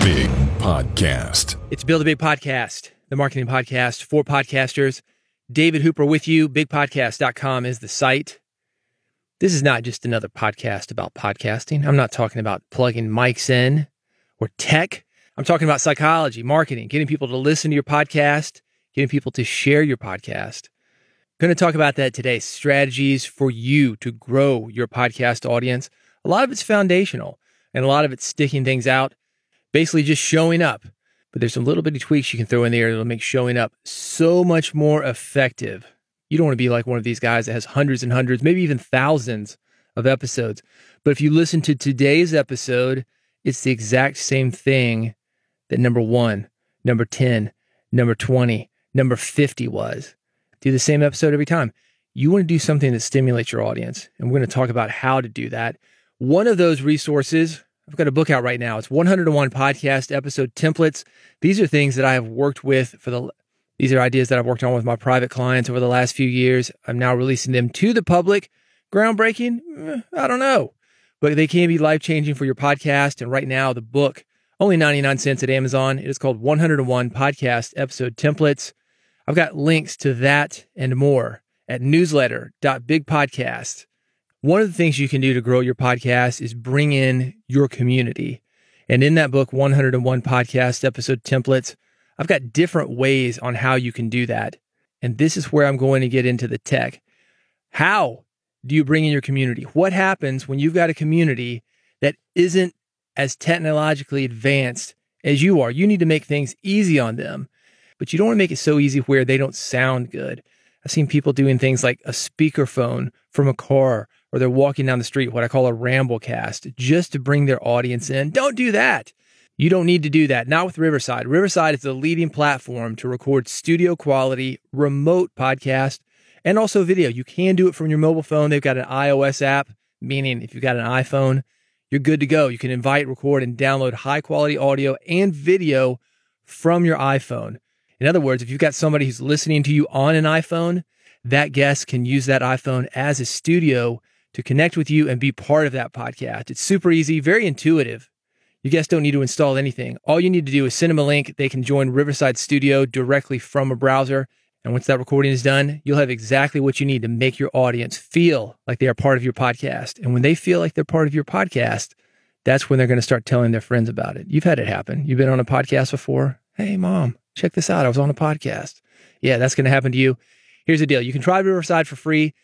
Big Podcast. It's Build a Big Podcast, the marketing podcast for podcasters. David Hooper with you. Bigpodcast.com is the site. This is not just another podcast about podcasting. I'm not talking about plugging mics in or tech. I'm talking about psychology, marketing, getting people to listen to your podcast, getting people to share your podcast. Going to talk about that today strategies for you to grow your podcast audience. A lot of it's foundational and a lot of it's sticking things out, basically just showing up. But there's some little bitty tweaks you can throw in there that'll make showing up so much more effective. You don't want to be like one of these guys that has hundreds and hundreds, maybe even thousands of episodes. But if you listen to today's episode, it's the exact same thing that number one, number 10, number 20, number 50 was do the same episode every time. You want to do something that stimulates your audience. And we're going to talk about how to do that. One of those resources, I've got a book out right now. It's 101 podcast episode templates. These are things that I have worked with for the, these are ideas that I've worked on with my private clients over the last few years. I'm now releasing them to the public. Groundbreaking? Eh, I don't know, but they can be life changing for your podcast. And right now, the book, only 99 cents at Amazon. It is called 101 podcast episode templates. I've got links to that and more at newsletter.bigpodcast. One of the things you can do to grow your podcast is bring in your community. And in that book, 101 podcast episode templates, I've got different ways on how you can do that. And this is where I'm going to get into the tech. How do you bring in your community? What happens when you've got a community that isn't as technologically advanced as you are? You need to make things easy on them but you don't want to make it so easy where they don't sound good. I've seen people doing things like a speakerphone from a car or they're walking down the street, what I call a ramble cast, just to bring their audience in. Don't do that. You don't need to do that. Not with Riverside. Riverside is the leading platform to record studio quality remote podcast and also video. You can do it from your mobile phone. They've got an iOS app, meaning if you've got an iPhone, you're good to go. You can invite, record, and download high quality audio and video from your iPhone. In other words, if you've got somebody who's listening to you on an iPhone, that guest can use that iPhone as a studio to connect with you and be part of that podcast. It's super easy, very intuitive. You guests don't need to install anything. All you need to do is send them a link. They can join Riverside Studio directly from a browser. And once that recording is done, you'll have exactly what you need to make your audience feel like they are part of your podcast. And when they feel like they're part of your podcast, that's when they're going to start telling their friends about it. You've had it happen. You've been on a podcast before. Hey, mom, check this out. I was on a podcast. Yeah, that's going to happen to you. Here's the deal you can try Riverside for free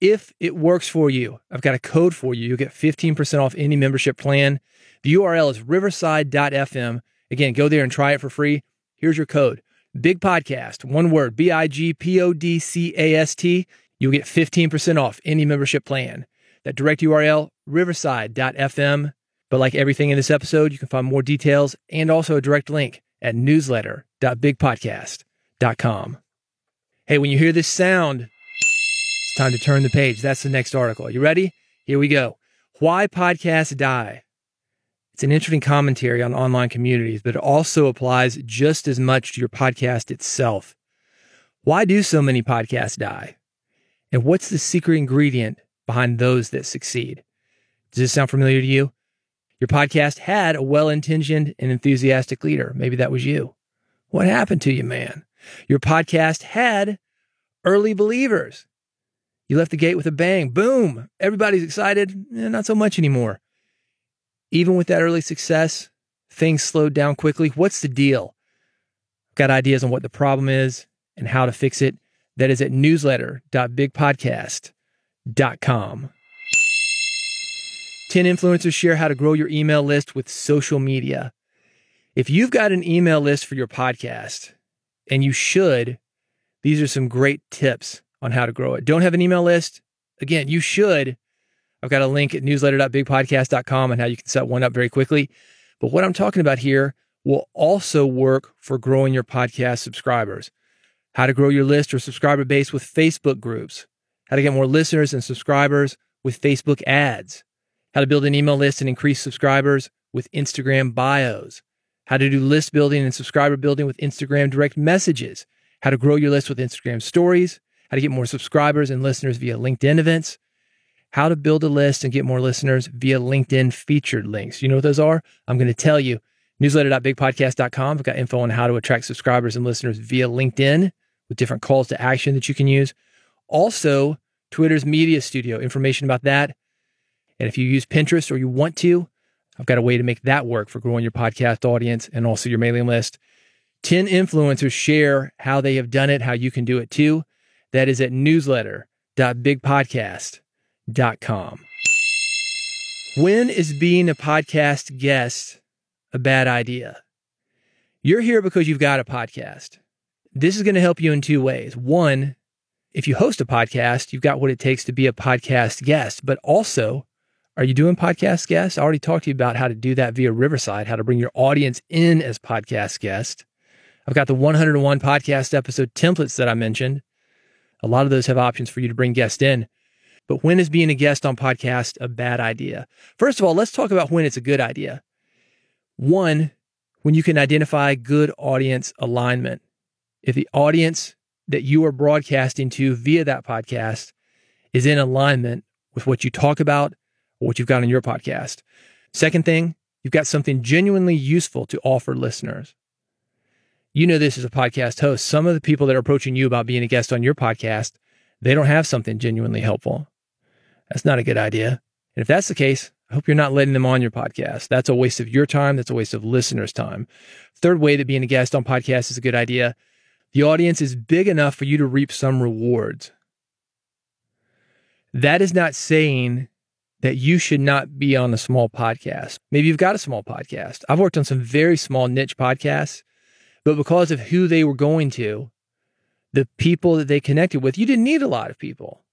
if it works for you. I've got a code for you. You'll get 15% off any membership plan. The URL is riverside.fm. Again, go there and try it for free. Here's your code Big Podcast, one word, B I G P O D C A S T. You'll get 15% off any membership plan. That direct URL, riverside.fm. But like everything in this episode, you can find more details and also a direct link at newsletter.bigpodcast.com. Hey, when you hear this sound, it's time to turn the page. That's the next article. You ready? Here we go. Why podcasts die. It's an interesting commentary on online communities, but it also applies just as much to your podcast itself. Why do so many podcasts die? And what's the secret ingredient behind those that succeed? Does this sound familiar to you? Your podcast had a well intentioned and enthusiastic leader. Maybe that was you. What happened to you, man? Your podcast had early believers. You left the gate with a bang. Boom. Everybody's excited. Eh, not so much anymore. Even with that early success, things slowed down quickly. What's the deal? I've got ideas on what the problem is and how to fix it. That is at newsletter.bigpodcast.com. 10 influencers share how to grow your email list with social media. If you've got an email list for your podcast, and you should, these are some great tips on how to grow it. Don't have an email list? Again, you should. I've got a link at newsletter.bigpodcast.com on how you can set one up very quickly. But what I'm talking about here will also work for growing your podcast subscribers. How to grow your list or subscriber base with Facebook groups. How to get more listeners and subscribers with Facebook ads how to build an email list and increase subscribers with Instagram bios, how to do list building and subscriber building with Instagram direct messages, how to grow your list with Instagram stories, how to get more subscribers and listeners via LinkedIn events, how to build a list and get more listeners via LinkedIn featured links. You know what those are? I'm going to tell you. Newsletter.bigpodcast.com. I've got info on how to attract subscribers and listeners via LinkedIn with different calls to action that you can use. Also, Twitter's Media Studio, information about that. And if you use Pinterest or you want to, I've got a way to make that work for growing your podcast audience and also your mailing list. 10 influencers share how they have done it, how you can do it too. That is at newsletter.bigpodcast.com. When is being a podcast guest a bad idea? You're here because you've got a podcast. This is going to help you in two ways. One, if you host a podcast, you've got what it takes to be a podcast guest, but also, are you doing podcast guests? I already talked to you about how to do that via Riverside, how to bring your audience in as podcast guests. I've got the 101 podcast episode templates that I mentioned. A lot of those have options for you to bring guests in. But when is being a guest on podcast a bad idea? First of all, let's talk about when it's a good idea. One, when you can identify good audience alignment. If the audience that you are broadcasting to via that podcast is in alignment with what you talk about what you've got on your podcast. Second thing, you've got something genuinely useful to offer listeners. You know this as a podcast host. Some of the people that are approaching you about being a guest on your podcast, they don't have something genuinely helpful. That's not a good idea. And if that's the case, I hope you're not letting them on your podcast. That's a waste of your time. That's a waste of listeners' time. Third way that being a guest on podcast is a good idea. The audience is big enough for you to reap some rewards. That is not saying that you should not be on a small podcast. Maybe you've got a small podcast. I've worked on some very small niche podcasts, but because of who they were going to, the people that they connected with, you didn't need a lot of people.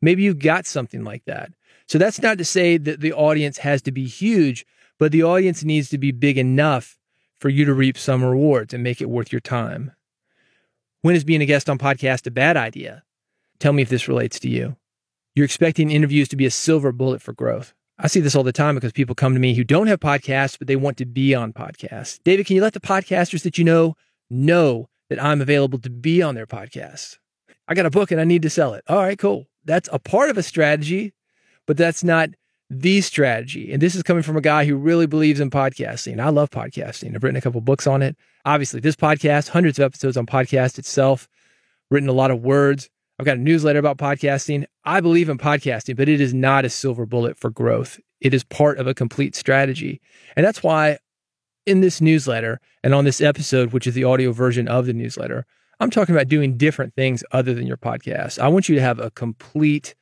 Maybe you've got something like that. So that's not to say that the audience has to be huge, but the audience needs to be big enough for you to reap some rewards and make it worth your time. When is being a guest on podcast a bad idea? Tell me if this relates to you. You're expecting interviews to be a silver bullet for growth. I see this all the time because people come to me who don't have podcasts, but they want to be on podcasts. David, can you let the podcasters that you know know that I'm available to be on their podcast? I got a book and I need to sell it. All right, cool that's a part of a strategy, but that's not the strategy. And this is coming from a guy who really believes in podcasting. I love podcasting. I've written a couple books on it. Obviously, this podcast, hundreds of episodes on podcast itself, written a lot of words. I've got a newsletter about podcasting. I believe in podcasting, but it is not a silver bullet for growth. It is part of a complete strategy. And that's why in this newsletter and on this episode, which is the audio version of the newsletter, I'm talking about doing different things other than your podcast. I want you to have a complete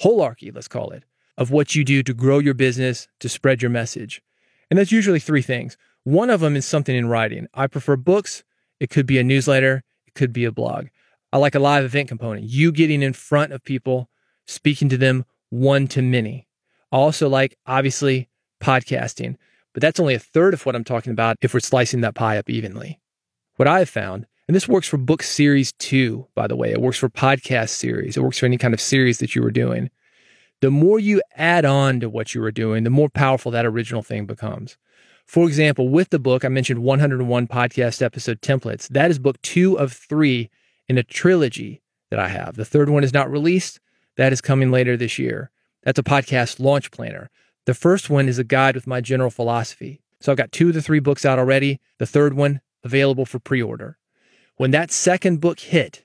holarchy, let's call it, of what you do to grow your business, to spread your message. And that's usually three things. One of them is something in writing. I prefer books. It could be a newsletter. It could be a blog. I like a live event component, you getting in front of people, speaking to them one to many. I also like, obviously, podcasting, but that's only a third of what I'm talking about if we're slicing that pie up evenly. What I have found and this works for book series too, by the way. It works for podcast series. It works for any kind of series that you were doing. The more you add on to what you were doing, the more powerful that original thing becomes. For example, with the book, I mentioned 101 podcast episode templates. That is book two of three in a trilogy that I have. The third one is not released. That is coming later this year. That's a podcast launch planner. The first one is a guide with my general philosophy. So I've got two of the three books out already. The third one available for pre order. When that second book hit,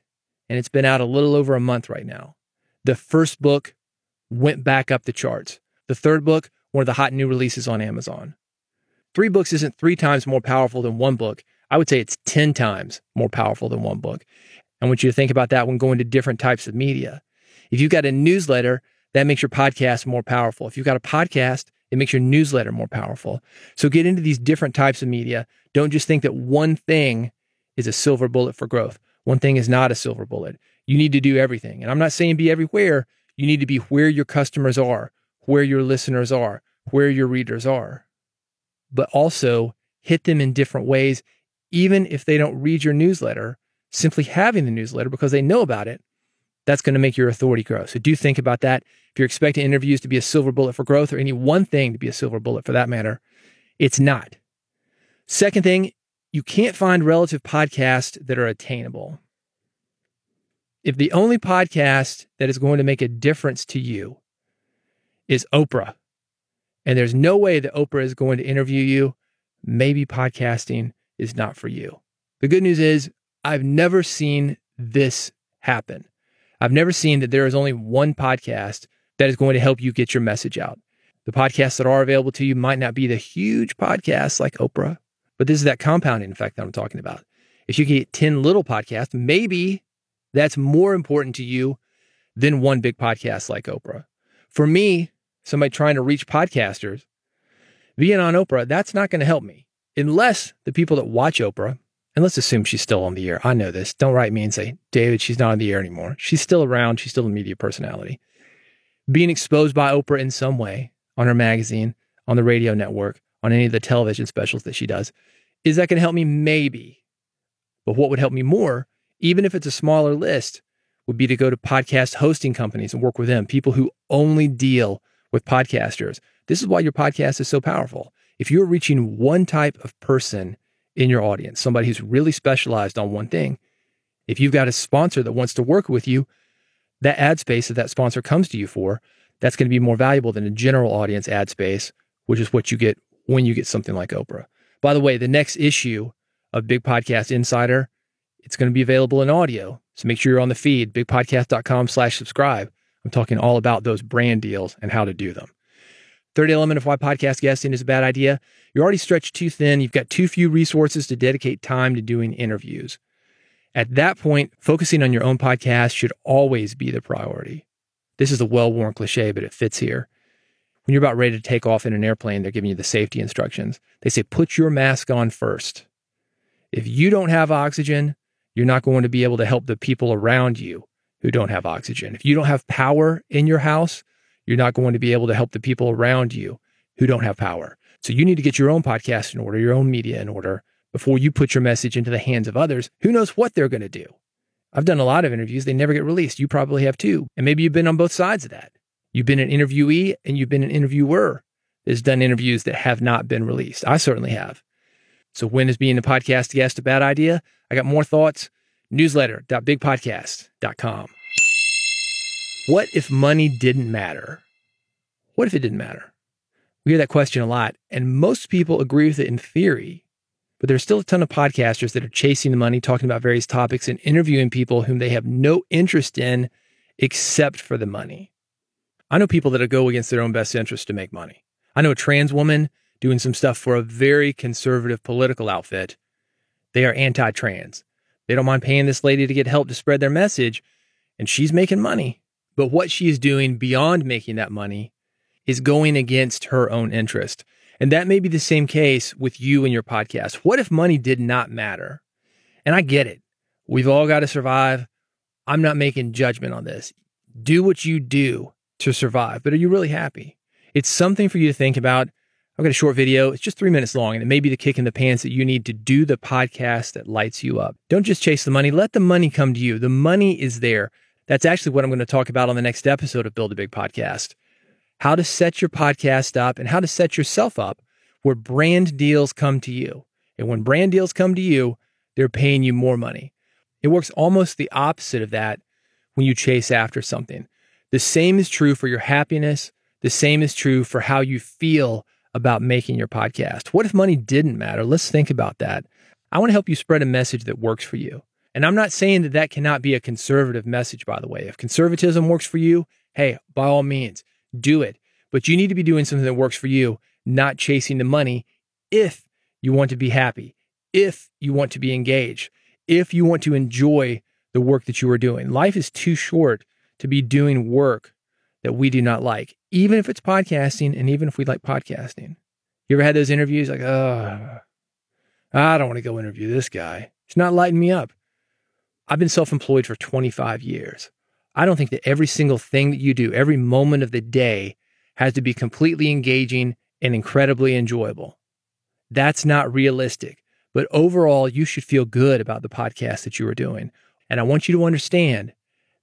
and it's been out a little over a month right now, the first book went back up the charts. The third book, one of the hot new releases on Amazon. Three books isn't three times more powerful than one book. I would say it's 10 times more powerful than one book. I want you to think about that when going to different types of media. If you've got a newsletter, that makes your podcast more powerful. If you've got a podcast, it makes your newsletter more powerful. So get into these different types of media. Don't just think that one thing is a silver bullet for growth. One thing is not a silver bullet. You need to do everything. And I'm not saying be everywhere. You need to be where your customers are, where your listeners are, where your readers are. But also hit them in different ways, even if they don't read your newsletter. Simply having the newsletter because they know about it, that's going to make your authority grow. So do think about that. If you're expecting interviews to be a silver bullet for growth or any one thing to be a silver bullet for that matter, it's not. Second thing you can't find relative podcasts that are attainable. If the only podcast that is going to make a difference to you is Oprah, and there's no way that Oprah is going to interview you, maybe podcasting is not for you. The good news is, I've never seen this happen. I've never seen that there is only one podcast that is going to help you get your message out. The podcasts that are available to you might not be the huge podcasts like Oprah, but this is that compounding effect that I'm talking about. If you can get 10 little podcasts, maybe that's more important to you than one big podcast like Oprah. For me, somebody trying to reach podcasters, being on Oprah, that's not going to help me unless the people that watch Oprah, and let's assume she's still on the air. I know this. Don't write me and say, David, she's not on the air anymore. She's still around. She's still a media personality. Being exposed by Oprah in some way on her magazine, on the radio network, on any of the television specials that she does, is that going to help me? Maybe. But what would help me more, even if it's a smaller list, would be to go to podcast hosting companies and work with them, people who only deal with podcasters. This is why your podcast is so powerful. If you're reaching one type of person in your audience, somebody who's really specialized on one thing, if you've got a sponsor that wants to work with you, that ad space that that sponsor comes to you for, that's going to be more valuable than a general audience ad space, which is what you get when you get something like Oprah. By the way, the next issue of Big Podcast Insider, it's going to be available in audio. So make sure you're on the feed, bigpodcast.com slash subscribe. I'm talking all about those brand deals and how to do them. Third element of why podcast guesting is a bad idea. You're already stretched too thin. You've got too few resources to dedicate time to doing interviews. At that point, focusing on your own podcast should always be the priority. This is a well worn cliche, but it fits here. When you're about ready to take off in an airplane, they're giving you the safety instructions. They say, put your mask on first. If you don't have oxygen, you're not going to be able to help the people around you who don't have oxygen. If you don't have power in your house, you're not going to be able to help the people around you who don't have power. So you need to get your own podcast in order, your own media in order before you put your message into the hands of others. Who knows what they're going to do? I've done a lot of interviews, they never get released. You probably have too. And maybe you've been on both sides of that. You've been an interviewee and you've been an interviewer that's done interviews that have not been released. I certainly have. So when is being a podcast guest a bad idea? I got more thoughts. Newsletter.bigpodcast.com. What if money didn't matter? What if it didn't matter? We hear that question a lot, and most people agree with it in theory. But there's still a ton of podcasters that are chasing the money, talking about various topics, and interviewing people whom they have no interest in except for the money. I know people that go against their own best interest to make money. I know a trans woman doing some stuff for a very conservative political outfit. They are anti trans. They don't mind paying this lady to get help to spread their message, and she's making money. But what she is doing beyond making that money is going against her own interest. And that may be the same case with you and your podcast. What if money did not matter? And I get it. We've all got to survive. I'm not making judgment on this. Do what you do to survive, but are you really happy? It's something for you to think about. I've got a short video. It's just three minutes long, and it may be the kick in the pants that you need to do the podcast that lights you up. Don't just chase the money. Let the money come to you. The money is there. That's actually what I'm going to talk about on the next episode of Build a Big Podcast how to set your podcast up and how to set yourself up where brand deals come to you. And when brand deals come to you, they're paying you more money. It works almost the opposite of that when you chase after something. The same is true for your happiness. The same is true for how you feel about making your podcast. What if money didn't matter? Let's think about that. I want to help you spread a message that works for you. And I'm not saying that that cannot be a conservative message, by the way. If conservatism works for you, hey, by all means, do it. But you need to be doing something that works for you, not chasing the money if you want to be happy, if you want to be engaged, if you want to enjoy the work that you are doing. Life is too short to be doing work that we do not like, even if it's podcasting and even if we like podcasting. You ever had those interviews like, oh, I don't want to go interview this guy. It's not lighting me up. I've been self employed for 25 years. I don't think that every single thing that you do, every moment of the day, has to be completely engaging and incredibly enjoyable. That's not realistic. But overall, you should feel good about the podcast that you are doing. And I want you to understand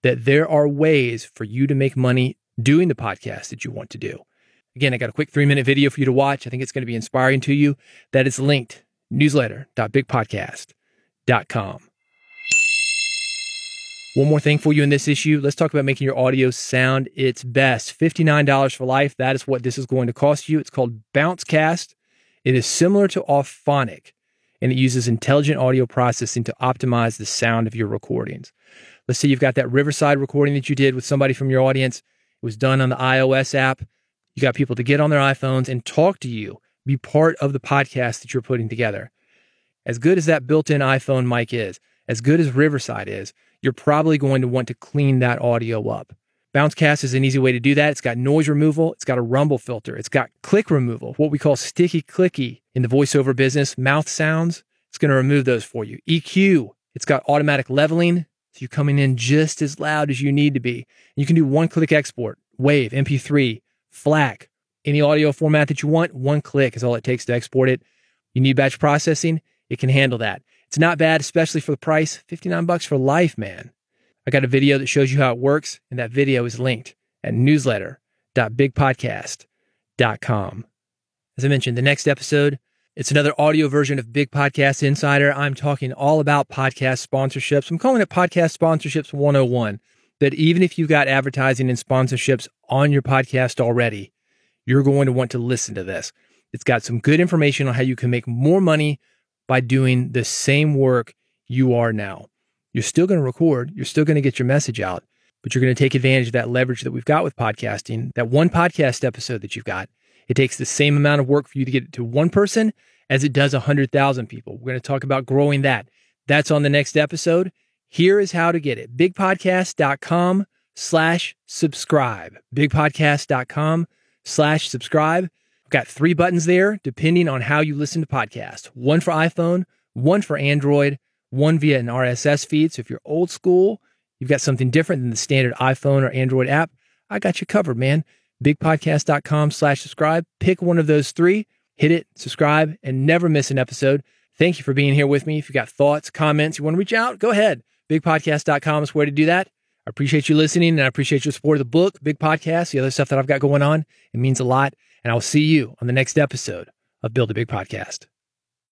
that there are ways for you to make money doing the podcast that you want to do. Again, I got a quick three minute video for you to watch. I think it's going to be inspiring to you. That is linked newsletter.bigpodcast.com. One more thing for you in this issue. Let's talk about making your audio sound its best. $59 for life. That is what this is going to cost you. It's called Bouncecast. It is similar to Auphonic, and it uses intelligent audio processing to optimize the sound of your recordings. Let's say you've got that Riverside recording that you did with somebody from your audience. It was done on the iOS app. You got people to get on their iPhones and talk to you, be part of the podcast that you're putting together. As good as that built in iPhone mic is, as good as Riverside is, you're probably going to want to clean that audio up. Bouncecast is an easy way to do that. It's got noise removal, it's got a rumble filter, it's got click removal, what we call sticky clicky in the voiceover business, mouth sounds. It's going to remove those for you. EQ, it's got automatic leveling, so you're coming in just as loud as you need to be. You can do one click export, WAVE, MP3, FLAC, any audio format that you want. One click is all it takes to export it. You need batch processing, it can handle that. It's not bad, especially for the price 59 bucks for life, man. I got a video that shows you how it works, and that video is linked at newsletter.bigpodcast.com. As I mentioned, the next episode, it's another audio version of Big Podcast Insider. I'm talking all about podcast sponsorships. I'm calling it Podcast Sponsorships 101. But even if you've got advertising and sponsorships on your podcast already, you're going to want to listen to this. It's got some good information on how you can make more money by doing the same work you are now. You're still going to record, you're still going to get your message out, but you're going to take advantage of that leverage that we've got with podcasting. That one podcast episode that you've got, it takes the same amount of work for you to get it to one person as it does 100,000 people. We're going to talk about growing that. That's on the next episode. Here is how to get it. Bigpodcast.com slash subscribe. Bigpodcast.com slash subscribe. Got three buttons there depending on how you listen to podcasts. One for iPhone, one for Android, one via an RSS feed. So if you're old school, you've got something different than the standard iPhone or Android app, I got you covered, man. Bigpodcast.com slash subscribe. Pick one of those three, hit it, subscribe, and never miss an episode. Thank you for being here with me. If you got thoughts, comments, you want to reach out, go ahead. Bigpodcast.com is where to do that. I appreciate you listening and I appreciate your support of the book, Big Podcast, the other stuff that I've got going on. It means a lot. And I'll see you on the next episode of Build a Big Podcast.